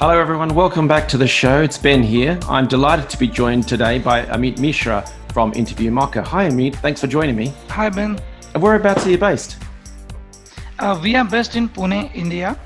Hello, everyone. Welcome back to the show. It's Ben here. I'm delighted to be joined today by Amit Mishra from Interview Mocha. Hi, Amit. Thanks for joining me. Hi, Ben. Whereabouts are you based? Uh, we are based in Pune, India.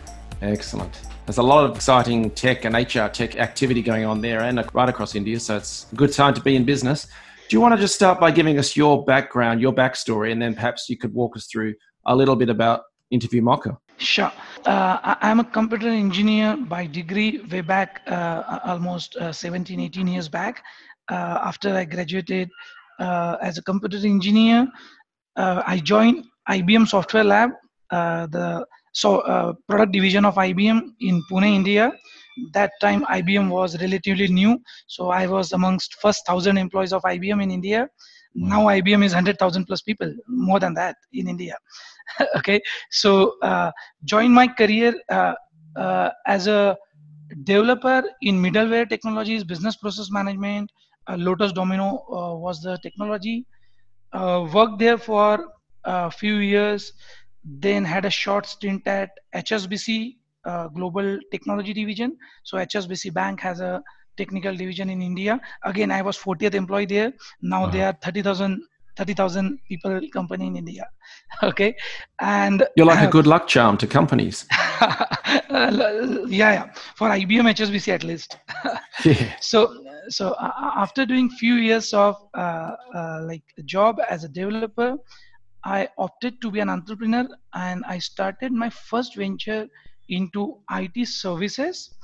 Excellent. There's a lot of exciting tech and HR tech activity going on there and right across India, so it's a good time to be in business. Do you want to just start by giving us your background, your backstory, and then perhaps you could walk us through a little bit about Interview Mocha? Sure. Uh, I'm a computer engineer by degree way back uh, almost uh, 17, 18 years back. Uh, after I graduated uh, as a computer engineer, uh, I joined IBM Software Lab, the so product division of IBM in Pune, India. That time IBM was relatively new, so I was amongst first thousand employees of IBM in India. Now IBM is 100,000 plus people, more than that in India. okay so uh, joined my career uh, uh, as a developer in middleware technologies business process management uh, lotus domino uh, was the technology. Uh, worked there for a few years then had a short stint at hsbc global technology division. So hsbc bank has a technical division in india. Again i was 40th employee there. Now uh-huh. they are 30000 30,000 people company in India. Okay. And you're like a good luck charm to companies. yeah, yeah. For IBM HSBC at least. yeah. So, so uh, after doing few years of uh, uh, like a job as a developer, I opted to be an entrepreneur and I started my first venture into IT services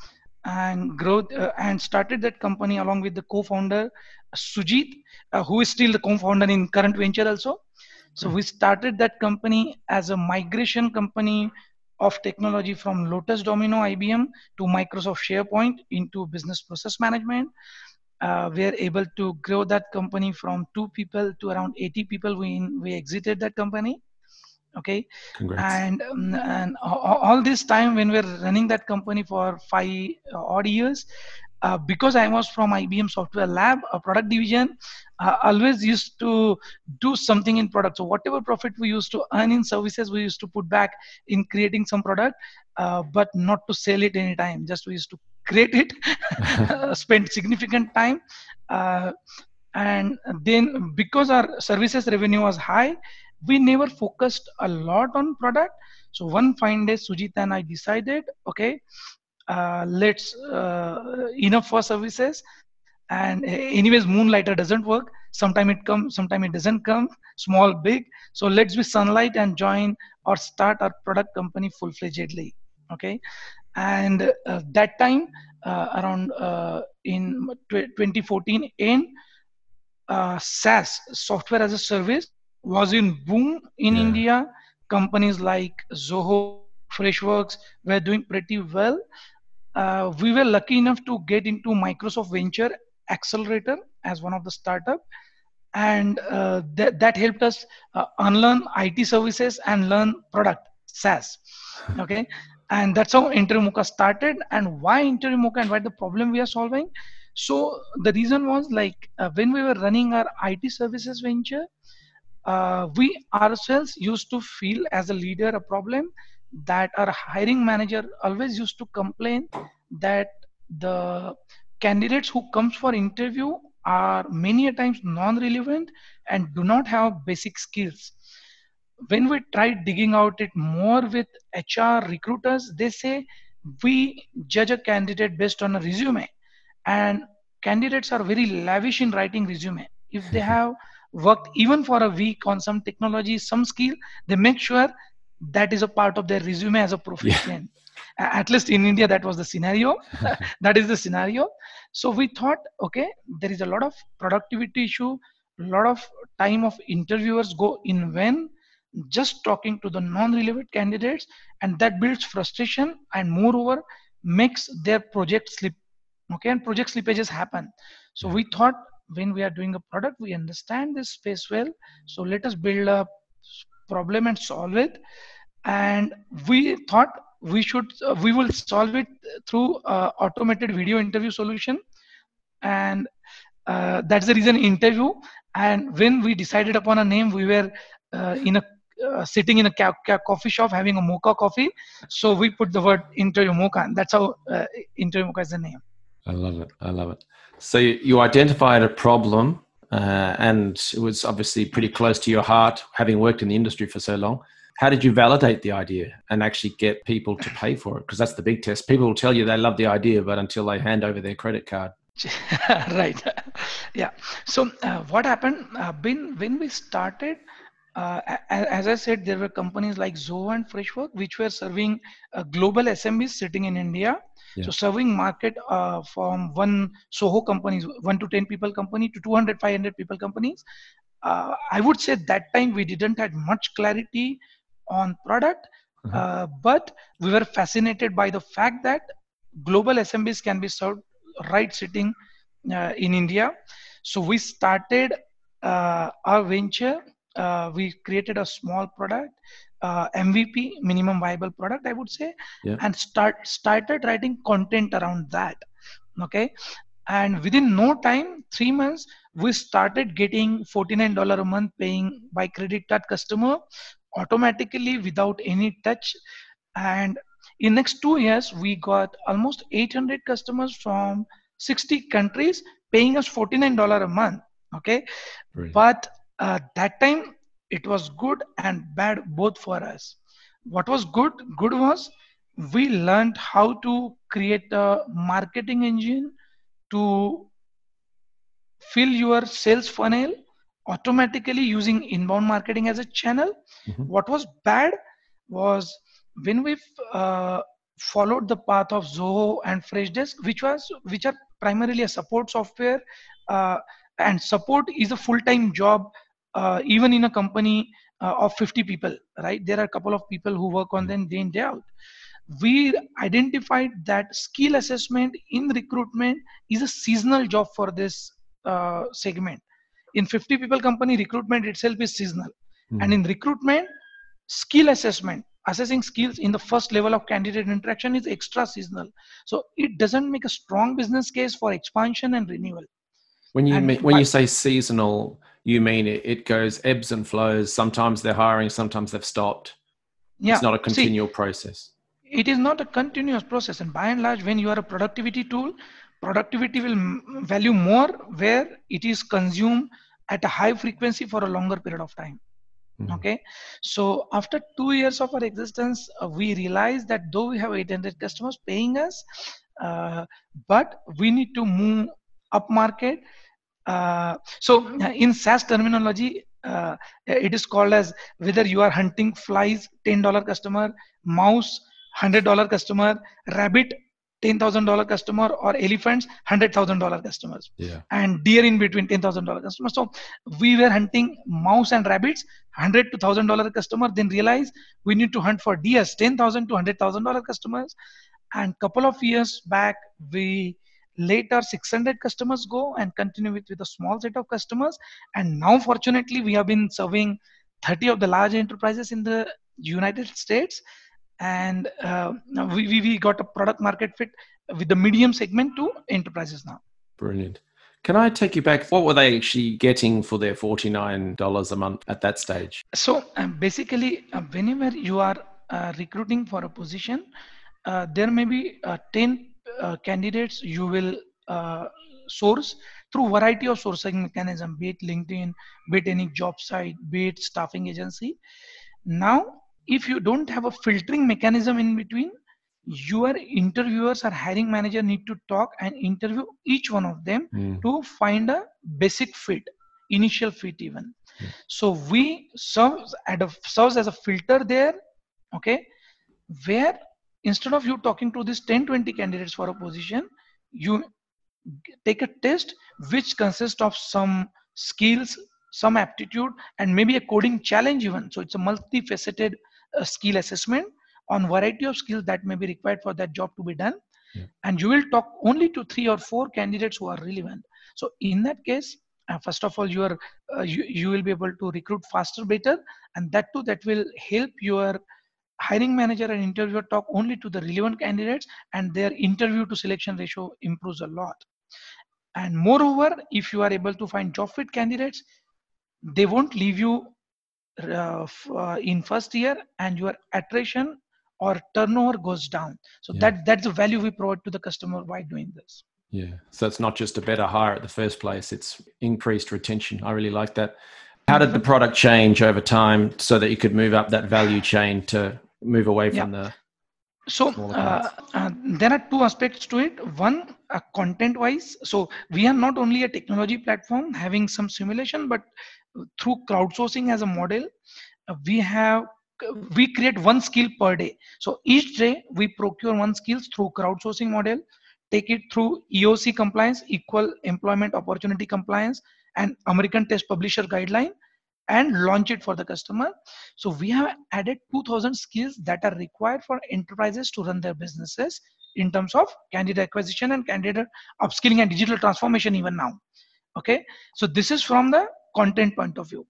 and growth uh, and started that company along with the co-founder Sujit, uh, who is still the co-founder in current venture also. So we started that company as a migration company of technology from Lotus Domino IBM to Microsoft SharePoint into business process management. Uh, we are able to grow that company from two people to around 80 people. We we exited that company. Okay, Congrats. and um, and all this time when we're running that company for five odd years, uh, because I was from IBM Software Lab, a product division, uh, always used to do something in product. So whatever profit we used to earn in services, we used to put back in creating some product, uh, but not to sell it anytime. Just we used to create it, spend significant time, uh, and then because our services revenue was high, we never focused a lot on product. So one fine day, Sujit and I decided, okay, uh, let's uh, enough for services. And anyways moonlighter doesn't work. Sometime it comes sometime it doesn't come small big. So let's be sunlight and join or start our product company full-fledgedly okay? And uh, that time uh, around uh, in 2014 in uh, SaaS software as a service was in boom in yeah. India. Companies like Zoho Freshworks were doing pretty well uh, we were lucky enough to get into Microsoft Venture Accelerator as one of the startup, and uh, that that helped us uh, unlearn IT services and learn product SaaS. Okay, and that's how Interview Mocha started. And why Interview Mocha and what the problem we are solving? So the reason was like uh, when we were running our IT services venture, uh, we ourselves used to feel as a leader a problem that our hiring manager always used to complain that the candidates who comes for interview are many a times non-relevant and do not have basic skills. When we try digging out it more with hr recruiters they say we judge a candidate based on a resume. And candidates are very lavish in writing resume. If they have worked even for a week on some technology some skill they make sure that is a part of their resume as a profession. Yeah. at least in india that was the scenario. That is the scenario. So we thought okay there is a lot of productivity issue a lot of time of interviewers go in when just talking to the non-relevant candidates and that builds frustration and moreover makes their project slip okay and project slippages happen. So we thought when we are doing a product we understand this space well. So let us build a problem and solve it. And we thought we should uh, we will solve it through uh, automated video interview solution. And uh, that's the reason interview. And when we decided upon a name we were uh, in a uh, sitting in a ca- ca- coffee shop having a mocha coffee. So we put the word interview mocha and that's how uh, interview mocha is the name. I love it. I love it. So you identified a problem uh, and it was obviously pretty close to your heart having worked in the industry for so long. How did you validate the idea and actually get people to pay for it? Because that's the big test. People will tell you they love the idea but until they hand over their credit card. Right. Yeah. So uh, what happened? Uh, when when we started uh, as I said, there were companies like Zoho and Freshwork, which were serving uh, global SMBs sitting in India. Yeah. So serving market uh, from one Soho companies, one to 10 people company to 200, 500 people companies. Uh, I would say that time we didn't have much clarity on product, uh-huh. but we were fascinated by the fact that global SMBs can be served right sitting uh, in India. So we started uh, our venture. Uh, we created a small product, uh, MVP, minimum viable product, I would say, yeah. and start started writing content around that. Okay, and within no time, three months, we started getting $49 a month paying by credit card customer automatically without any touch and in next two years we got almost 800 customers from 60 countries paying us $49 a month okay Brilliant. but uh, that time it was good and bad both for us. What was good? Good was we learned how to create a marketing engine to fill your sales funnel automatically using inbound marketing as a channel. Mm-hmm. what was bad was when we uh, followed the path of zoho and freshdesk which was which are primarily a support software uh, and support is a full-time job uh, even in a company uh, of 50 people right? There are a couple of people who work on them day in day out. We identified that skill assessment in recruitment is a seasonal job for this uh, segment. In 50 people company recruitment itself is seasonal. Mm-hmm. and in recruitment skill assessment assessing skills in the first level of candidate interaction is extra seasonal. So it doesn't make a strong business case for expansion and renewal. When you mean, when you say seasonal you mean it, it goes ebbs and flows. Sometimes they're hiring sometimes they've stopped. Yeah. it's not a continual See, process. it is not a continuous process. And by and large when you are a productivity tool productivity will value more where it is consumed at a high frequency for a longer period of time. Mm-hmm. Okay, so after two years of our existence, uh, we realized that though we have 800 customers paying us, uh, but we need to move up market. Uh, so uh, in SaaS terminology, uh, it is called as whether you are hunting flies, $10 customer, mouse, $100 customer, rabbit, $10,000 customer or elephants, $100,000 customers. Yeah. And deer in between $10,000 customers. So we were hunting mouse and rabbits, 100 to $1,000 customer, then realized we need to hunt for deers, 10,000 to $100,000 customers. And couple of years back, we let our 600 customers go and continue with, with a small set of customers. And now, fortunately, we have been serving 30 of the large enterprises in the United States. And uh, we, we got a product market fit with the medium segment to enterprises now. Brilliant. Can i take you back? What were they actually getting for their $49 a month at that stage? So um, basically uh, whenever you are uh, recruiting for a position uh, there may be uh, 10 uh, candidates you will source through variety of sourcing mechanism be it linkedin be it any job site be it staffing agency now if you don't have a filtering mechanism in between your interviewers or hiring manager need to talk and interview each one of them mm. to find a basic fit initial fit even mm. so we serve at a serves as a filter there okay where instead of you talking to these 10 20 candidates for a position you take a test which consists of some skills some aptitude and maybe a coding challenge even. So it's a multifaceted a skill assessment on variety of skills that may be required for that job to be done. Yeah. and you will talk only to three or four candidates who are relevant. So in that case uh, first of all you are uh, you, you will be able to recruit faster better and that too that will help your hiring manager and interviewer talk only to the relevant candidates and their interview to selection ratio improves a lot. And moreover if you are able to find job fit candidates they won't leave you uh, uh, in first year and your attrition or turnover goes down. So yeah. that that's the value we provide to the customer by doing this. Yeah. So it's not just a better hire at the first place it's increased retention. I really like that. How did the product change over time so that you could move up that value chain to move away from yeah. the so uh, uh, there are two aspects to it. One uh, content wise so we are not only a technology platform having some simulation but through crowdsourcing as a model uh, we have we create one skill per day. So each day we procure one skills through crowdsourcing model take it through eoc compliance equal employment opportunity compliance and american test publisher guideline and launch it for the customer. So we have added 2000 skills that are required for enterprises to run their businesses in terms of candidate acquisition and candidate upskilling and digital transformation even now. Okay? So this is from the content point of view.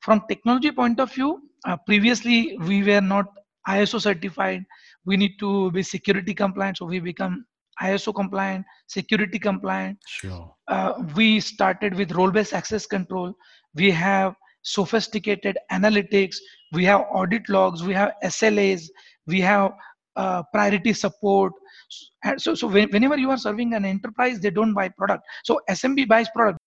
From technology point of view uh, previously we were not iso certified. We need to be security compliant so we become iso compliant security compliant. Sure. Uh, we started with role based access control. We have sophisticated analytics we have audit logs we have slas we have uh, priority support. So so whenever you are serving an enterprise they don't buy product. So smb buys product.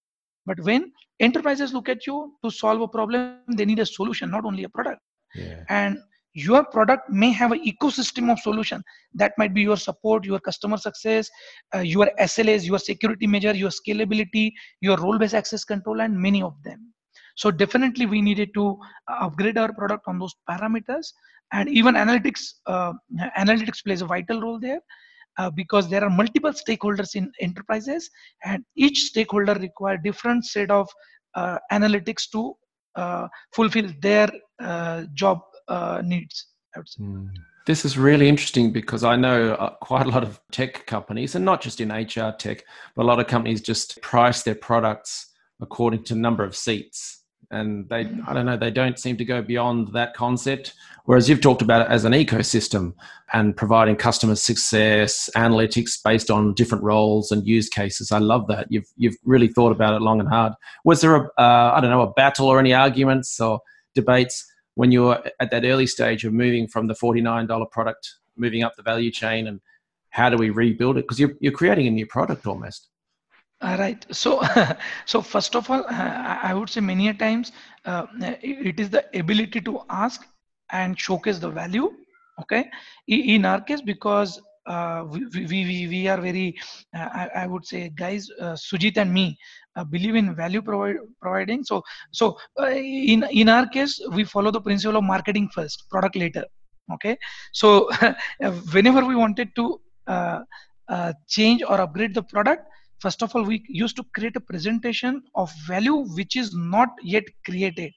But when enterprises look at you to solve a problem they need a solution not only a product. Yeah. and your product may have an ecosystem of solution. That might be your support your customer success uh, your slas your security measure your scalability your role based access control and many of them so definitely we needed to uh, upgrade our product on those parameters. And even analytics uh, analytics plays a vital role there uh, because there are multiple stakeholders in enterprises and each stakeholder require different set of uh, analytics to uh, fulfill their uh, job needs mm. This is really interesting because I know quite a lot of tech companies, and not just in HR tech, but a lot of companies just price their products according to number of seats and they i don't know they don't seem to go beyond that concept. Whereas you've talked about it as an ecosystem and providing customer success analytics based on different roles and use cases. I love that. You've you've really thought about it long and hard. Was there a uh, I don't know a battle or any arguments or debates when you were at that early stage of moving from the $49 product moving up the value chain and how do we rebuild it? Because you're, you're creating a new product almost all right. So, so first of all, uh, I would say many times uh, it is the ability to ask and showcase the value. Okay. In our case, because uh, we, we, we, are very, uh, I, I, would say, guys, uh, Sujit and me uh, believe in value provide, providing. So, so in in our case, we follow the principle of marketing first, product later. Okay. So, whenever we wanted to change or upgrade the product first of all we used to create a presentation of value which is not yet created.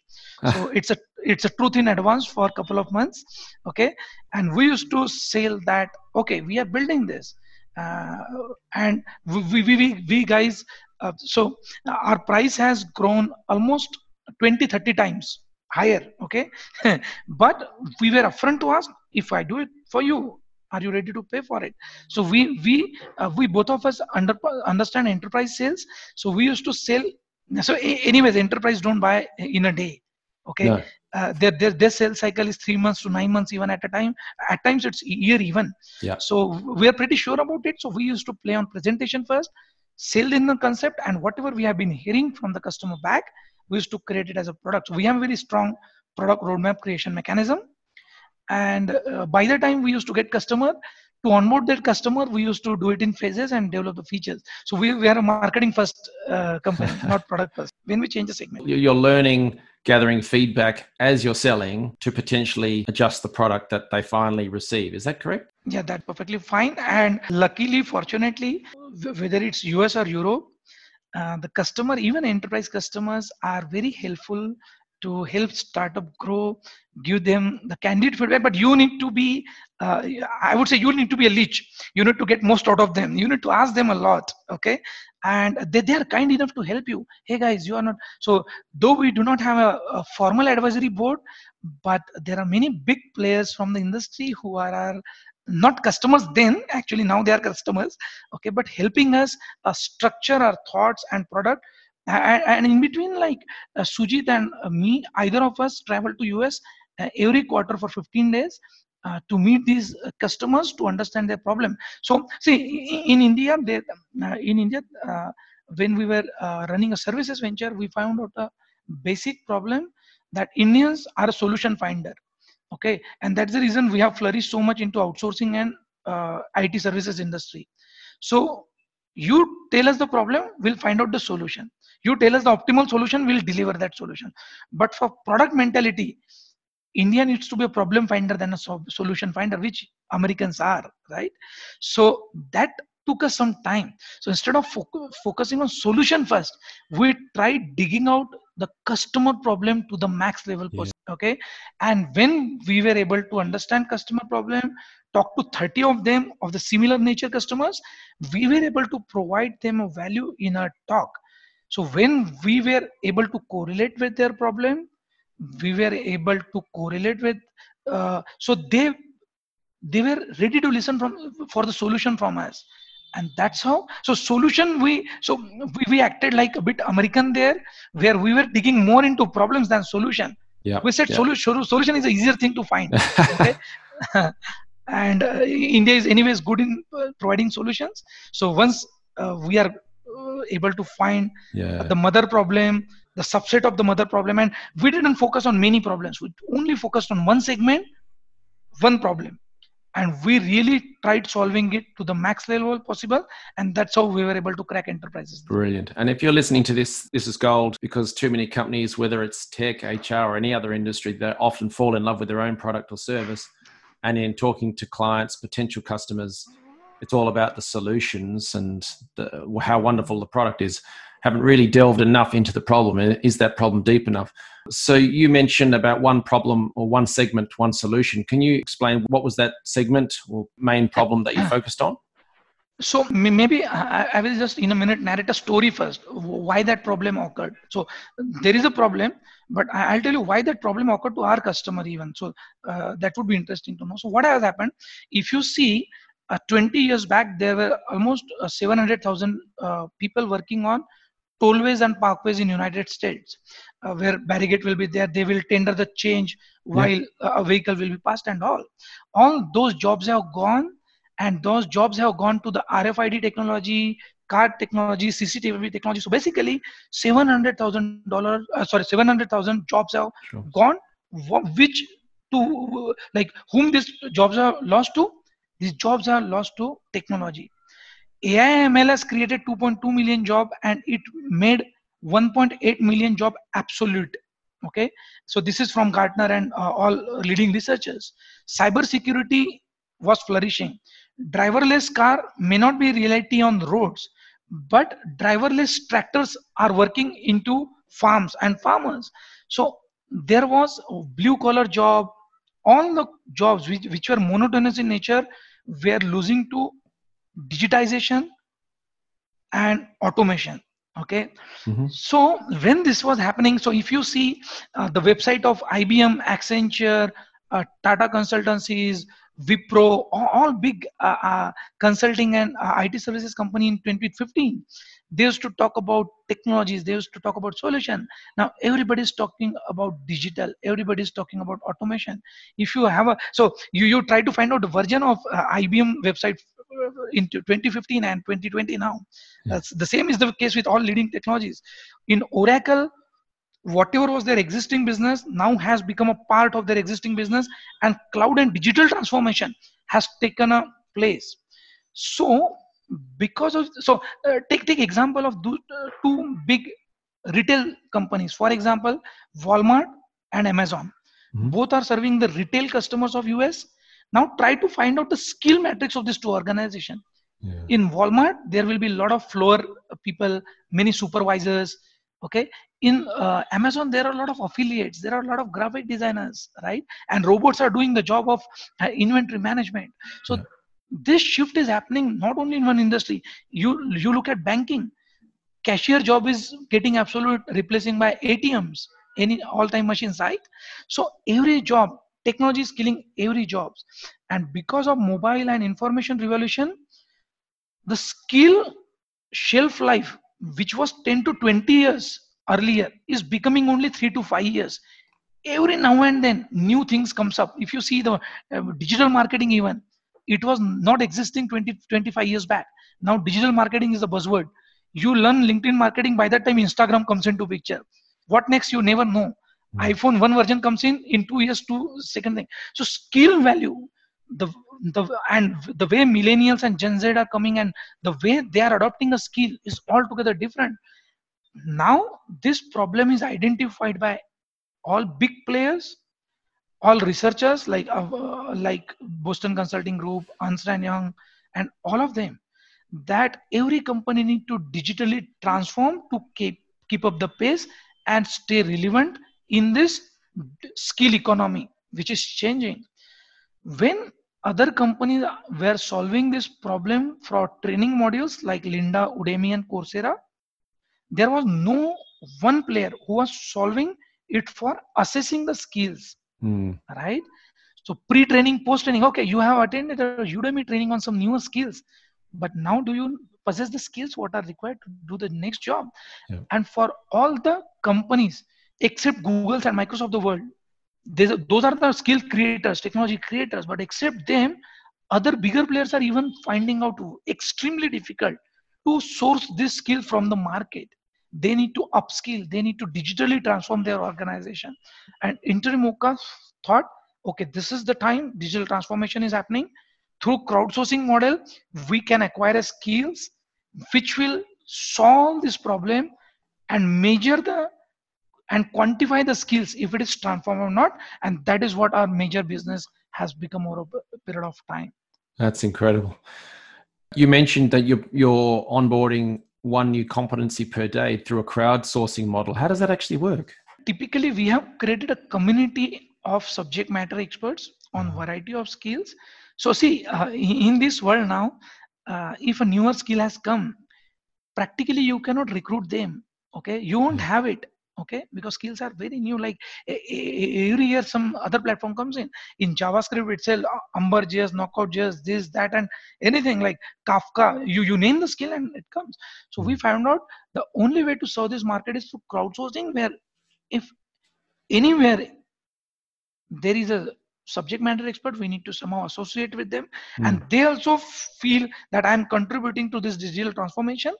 So it's a it's a truth in advance for a couple of months okay? And we used to sell that okay we are building this. Uh, and we, we, we, we guys uh, so our price has grown almost 20 30 times higher okay? But we were upfront to ask if i do it for you are you ready to pay for it? So we we uh, we both of us under, understand enterprise sales. So we used to sell so anyways enterprise don't buy in a day okay? No. uh, their, their their sales cycle is three months to nine months even at a time. At times it's year even. Yeah. So we are pretty sure about it. So we used to play on presentation first sell in the concept and whatever we have been hearing from the customer back we used to create it as a product. So we have a very strong product roadmap creation mechanism and uh, by the time we used to get customer to onboard that customer we used to do it in phases and develop the features. So we, we are a marketing first uh, company not product first. When we change the segment. You're learning gathering feedback as you're selling to potentially adjust the product that they finally receive. Is that correct? Yeah that's perfectly fine. And luckily fortunately whether it's us or europe uh, the customer even enterprise customers are very helpful to help startup grow give them the candid feedback but you need to be uh, i would say you need to be a leech. You need to get most out of them. You need to ask them a lot okay? And they, they are kind enough to help you. Hey guys you are not so though we do not have a, a formal advisory board but there are many big players from the industry who are our not customers then actually now they are customers okay? But helping us uh, structure our thoughts and product and, in between like uh, sujit and uh, me either of us travel to us uh, every quarter for 15 days uh, to meet these uh, customers to understand their problem. So see in india they, uh, in india when we were running a services venture we found out a basic problem that indians are a solution finder okay? And that's the reason we have flourished so much into outsourcing and uh, it services industry. So you tell us the problem we'll find out the solution you tell us the optimal solution we'll deliver that solution. But for product mentality india needs to be a problem finder than a solution finder which americans are right? So that took us some time. So instead of fo- focusing on solution first we tried digging out the customer problem to the max level yeah. okay? And when we were able to understand customer problem talk to 30 of them of the similar nature customers we were able to provide them a value in a talk so when we were able to correlate with their problem we were able to correlate with uh, so they they were ready to listen from for the solution from us. And that's how so solution we so we, we acted like a bit american there where we were digging more into problems than solution. Yeah we said yeah. solution solution is an easier thing to find okay? And uh, india is anyways good in uh, providing solutions. So once uh, we are able to find yeah. the mother problem the subset of the mother problem and we didn't focus on many problems. We only focused on one segment one problem. And we really tried solving it to the max level possible and that's how we were able to crack enterprises. Brilliant. And if you're listening to this this is gold because too many companies whether it's tech hr or any other industry they often fall in love with their own product or service and in talking to clients potential customers it's all about the solutions and the, how wonderful the product is haven't really delved enough into the problem. Is that problem deep enough? So you mentioned about one problem or one segment, one solution. Can you explain what was that segment or main problem that you focused on? So maybe I will just in a minute narrate a story first. Why that problem occurred. So there is a problem, but I'll tell you why that problem occurred to our customer even. So uh, that would be interesting to know. So what has happened? If you see, uh, 20 years back, there were almost uh, 700,000 uh, people working on tollways and parkways in United States, uh, where barricade will be there. They will tender the change while a vehicle will be passed and all. All those jobs have gone, and those jobs have gone to the RFID technology, card technology, CCTV technology. So basically, seven hundred thousand dollars. Uh, sorry, seven hundred thousand jobs have sure. gone. Which to like whom these jobs are lost to? These jobs are lost to technology AIML has created 2.2 million job and it made 1.8 million job absolute. Okay, so this is from Gartner and uh, all leading researchers. Cyber security was flourishing. Driverless car may not be reality on roads, but driverless tractors are working into farms and farmers. So there was blue collar job. All the jobs which, which were monotonous in nature were losing to digitization and automation okay mm-hmm. so when this was happening so if you see uh, the website of ibm accenture uh, tata consultancies wipro all, all big uh, uh consulting and uh, it services company in 2015 they used to talk about technologies they used to talk about solution now everybody's talking about digital everybody's talking about automation if you have a so you you try to find out the version of uh, ibm website into 2015 and 2020 now. That's the same is the case with all leading technologies. In Oracle, whatever was their existing business now has become a part of their existing business, and cloud and digital transformation has taken a place. So, because of so uh, take take example of two, uh, two big retail companies. For example, Walmart and Amazon. Mm-hmm. Both are serving the retail customers of US now try to find out the skill matrix of these two organizations. Yeah. In Walmart, there will be a lot of floor people, many supervisors, okay in uh, amazon there are a lot of affiliates there are a lot of graphic designers right and robots are doing the job of uh, inventory management so yeah. This shift is happening not only in one industry. You you look at banking. Cashier job is getting absolute replacing by atms any all time machines right? So every job technology is killing every jobs. And because of mobile and information revolution the skill shelf life which was 10 to 20 years earlier is becoming only 3 to 5 years. Every now and then new things comes up. If you see the uh, digital marketing even it was not existing 20 25 years back. Now digital marketing is a buzzword. You learn linkedin marketing by that time instagram comes into picture. What next you never know. Mm. iphone one version comes in in two years two second thing. So skill value the the and the way millennials and gen z are coming and the way they are adopting a skill is altogether different. Now this problem is identified by all big players all researchers like uh, like boston consulting group ernst and young and all of them that every company need to digitally transform to keep keep up the pace and stay relevant in this skill economy which is changing when other companies were solving this problem for training modules like Lynda, Udemy, and Coursera. There was no one player who was solving it for assessing the skills, mm. right? So pre-training, post-training. Okay, you have attended a Udemy training on some newer skills, but now do you possess the skills what are required to do the next job? Yeah. And for all the companies except Google's and Microsoft the world, those are the skill creators, technology creators, but except them, other bigger players are even finding out extremely difficult to source this skill from the market. They need to upskill, they need to digitally transform their organization. And interim Interview Mocha thought, okay, this is the time digital transformation is happening. Through crowdsourcing model, we can acquire skills which will solve this problem and measure the and quantify the skills if it is transformed or not and that is what our major business has become over a period of time that's incredible you mentioned that you're, you're onboarding one new competency per day through a crowdsourcing model. How does that actually work? Typically we have created a community of subject matter experts on uh-huh. variety of skills. So see uh, in this world now uh, if a newer skill has come practically you cannot recruit them okay? You won't hmm. have it okay? Because skills are very new like every year some other platform comes in. In javascript itself ember.js knockout.js this that and anything like kafka you you name the skill and it comes. So we hmm. found out the only way to serve this market is through crowdsourcing where if anywhere there is a subject matter expert we need to somehow associate with them. Mm. and they also feel that i'm contributing to this digital transformation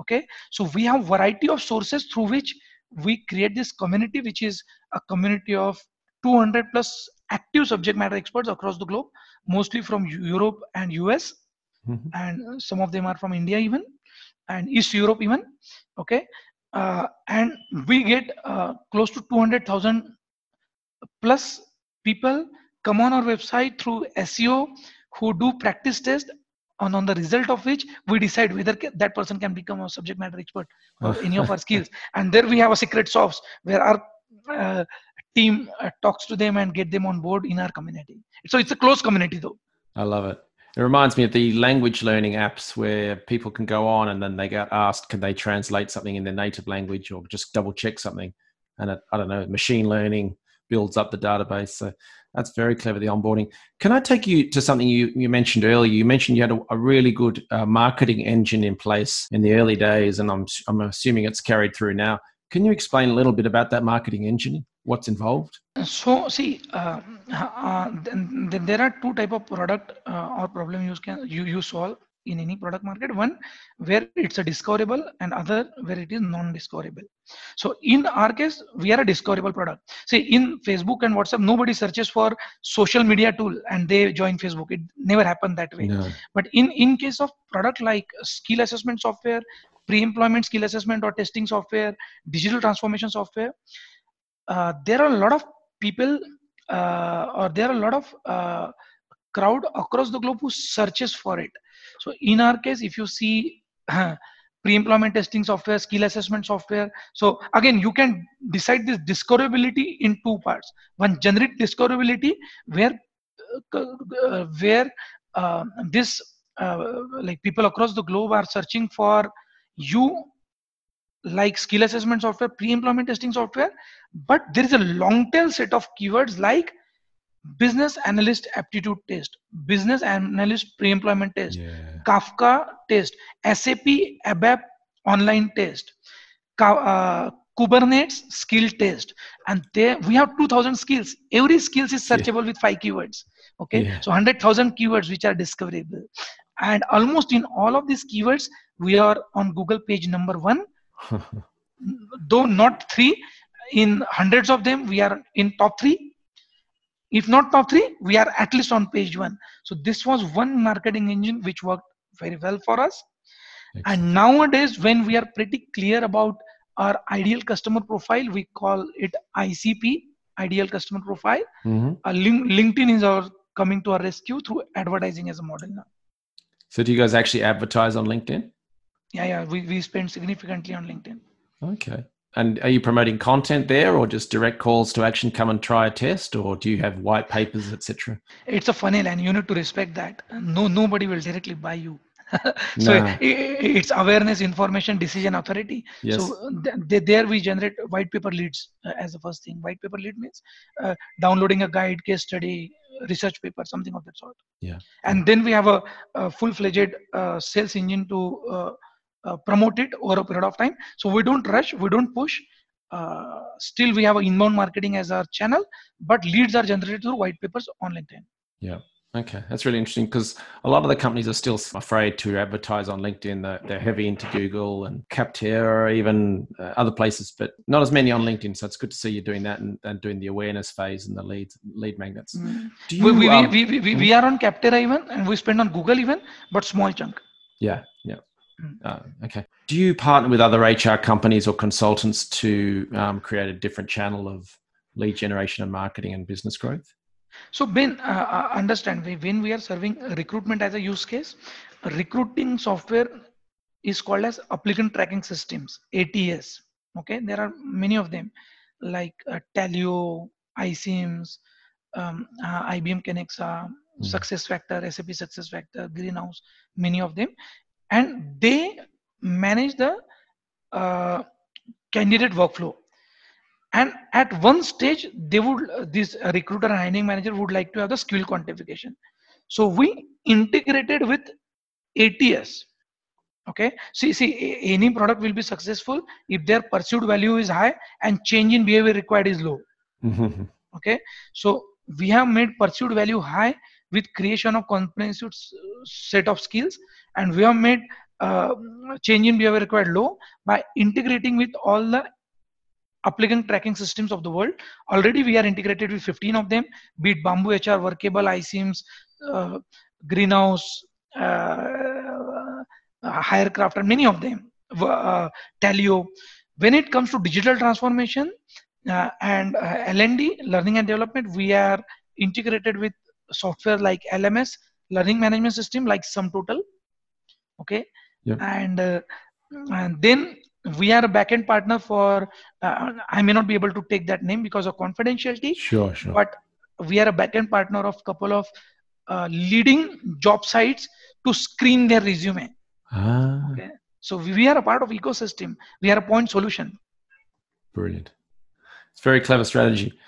okay? So we have variety of sources through which we create this community which is a community of 200 plus active subject matter experts across the globe mostly from europe and us mm-hmm. and some of them are from india even and east europe even okay uh, and we get uh, close to 200000 plus people come on our website through seo who do practice test and on the result of which we decide whether that person can become a subject matter expert or any of our skills. And there we have a secret sauce where our uh, team uh, talks to them and get them on board in our community. So it's a close community though. I love it. It reminds me of the language learning apps where people can go on and then they get asked can they translate something in their native language or just double check something? And it, i don't know machine learning builds up the database. So that's very clever, the onboarding. Can I take you to something you, you mentioned earlier? You mentioned you had a, a really good uh, marketing engine in place in the early days, and I'm, I'm assuming it's carried through now. Can you explain a little bit about that marketing engine? What's involved? So, see, uh, uh, there are two type of product uh, or problem you can you, you solve in any product market. One where it's a discoverable and other where it is non-discoverable. So in our case we are a discoverable product. See in facebook and whatsapp nobody searches for social media tool and they join facebook. It never happened that way. No. but in in case of product like skill assessment software pre-employment skill assessment or testing software digital transformation software uh, there are a lot of people uh, or there are a lot of uh, crowd across the globe who searches for it so in our case if you see pre-employment testing software skill assessment software so again you can decide this discoverability in two parts. One generic discoverability where uh, uh where uh, this uh, like people across the globe are searching for you like skill assessment software pre-employment testing software but there is a long tail set of keywords like business analyst aptitude test business analyst pre-employment test yeah. kafka test sap abap online test uh, kubernetes skill test and there we have 2000 skills every skills is searchable yeah. with five keywords okay yeah. so 100000 keywords which are discoverable and almost in all of these keywords we are on google page number one though not three in hundreds of them we are in top three if not top three we are at least on page one. So this was one marketing engine which worked very well for us. Excellent. and nowadays when we are pretty clear about our ideal customer profile we call it icp ideal customer profile. Mm-hmm. uh, linkedin is our coming to our rescue through advertising as a model now. So do you guys actually advertise on linkedin? Yeah yeah we, we spend significantly on linkedin. Okay and are you promoting content there or just direct calls to action come and try a test? Or do you have white papers etc it's a funnel and you need to respect that. No nobody will directly buy you. So nah. it's awareness information decision authority. Yes. so th- there we generate white paper leads uh, as the first thing. White paper lead means uh, downloading a guide case study research paper something of that sort. Yeah. And then we have a, a full-fledged uh, sales engine to uh, promote it over a period of time. So we don't rush we don't push. Uh, still we have inbound marketing as our channel but leads are generated through white papers on linkedin. Yeah. Okay. That's really interesting because a lot of the companies are still afraid to advertise on linkedin. They're, they're heavy into google and capterra even uh, other places but not as many on linkedin. So it's good to see you doing that and, and doing the awareness phase and the lead lead magnets. Mm. you, we, we, um, we, we, we, we, are on capterra even and we spend on google even but small chunk. Yeah uh, okay. Do you partner with other HR companies or consultants to um, create a different channel of lead generation and marketing and business growth? So, Ben, uh, uh understand when we are serving recruitment as a use case, recruiting software is called as applicant tracking systems ATS. Okay, there are many of them like uh, Taleo, iCIMS, um, uh, IBM Kenexa, mm. Success Factor, SAP Success Factor, Greenhouse, many of them and they manage the uh, candidate workflow. And at one stage they would uh, this recruiter and hiring manager would like to have the skill quantification. So we integrated with ats okay? See see any product will be successful if their pursued value is high and change in behavior required is low. Mm-hmm. okay? So we have made pursued value high with creation of comprehensive set of skills and we have made uh, change in behavior required low by integrating with all the applicant tracking systems of the world. Already we are integrated with 15 of them, be it Bamboo HR, Workable, iCIMS, uh, Greenhouse, uh, uh, Hirecraft, and many of them, uh, Taleo. When it comes to digital transformation uh, and uh, L&D, learning and development, we are integrated with software like LMS, learning management system like SumTotal, okay? Yep. and uh, and then we are a backend partner for uh, i may not be able to take that name because of confidentiality sure sure. but we are a backend partner of couple of uh, leading job sites to screen their resume. Ah. okay? So we are a part of ecosystem. We are a point solution. Brilliant. It's very clever strategy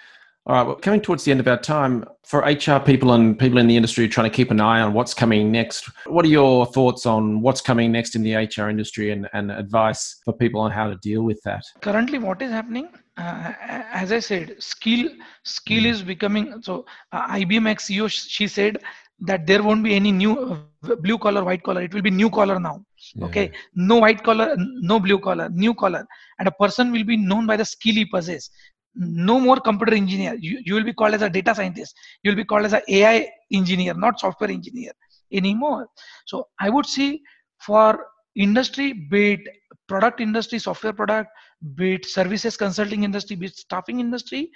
all right, well, coming towards the end of our time, for HR people and people in the industry trying to keep an eye on what's coming next, what are your thoughts on what's coming next in the HR industry and, and advice for people on how to deal with that? Currently, what is happening? Uh, as I said, skill skill mm. is becoming so. Uh, IBM CEO she said that there won't be any new uh, blue collar, white collar. It will be new collar now. Yeah. Okay, no white collar, no blue collar, new collar, and a person will be known by the skill he possesses no more computer engineer. You, you will be called as a data scientist. You will be called as an ai engineer not software engineer anymore. So i would say for industry be it product industry software product be it services consulting industry be it staffing industry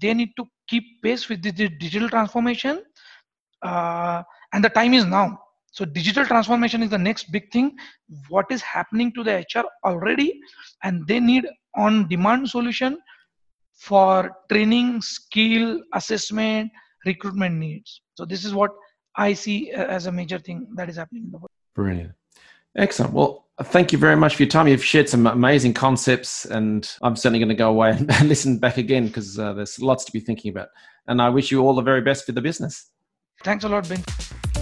they need to keep pace with the digital transformation uh, and the time is now. So digital transformation is the next big thing. What is happening to the hr already and they need on demand solution for training skill assessment recruitment needs. So this is what i see as a major thing that is happening in the world. Brilliant. Excellent. Well thank you very much for your time. You've shared some amazing concepts and i'm certainly going to go away and listen back again because uh, there's lots to be thinking about. And i wish you all the very best for the business. Thanks a lot ben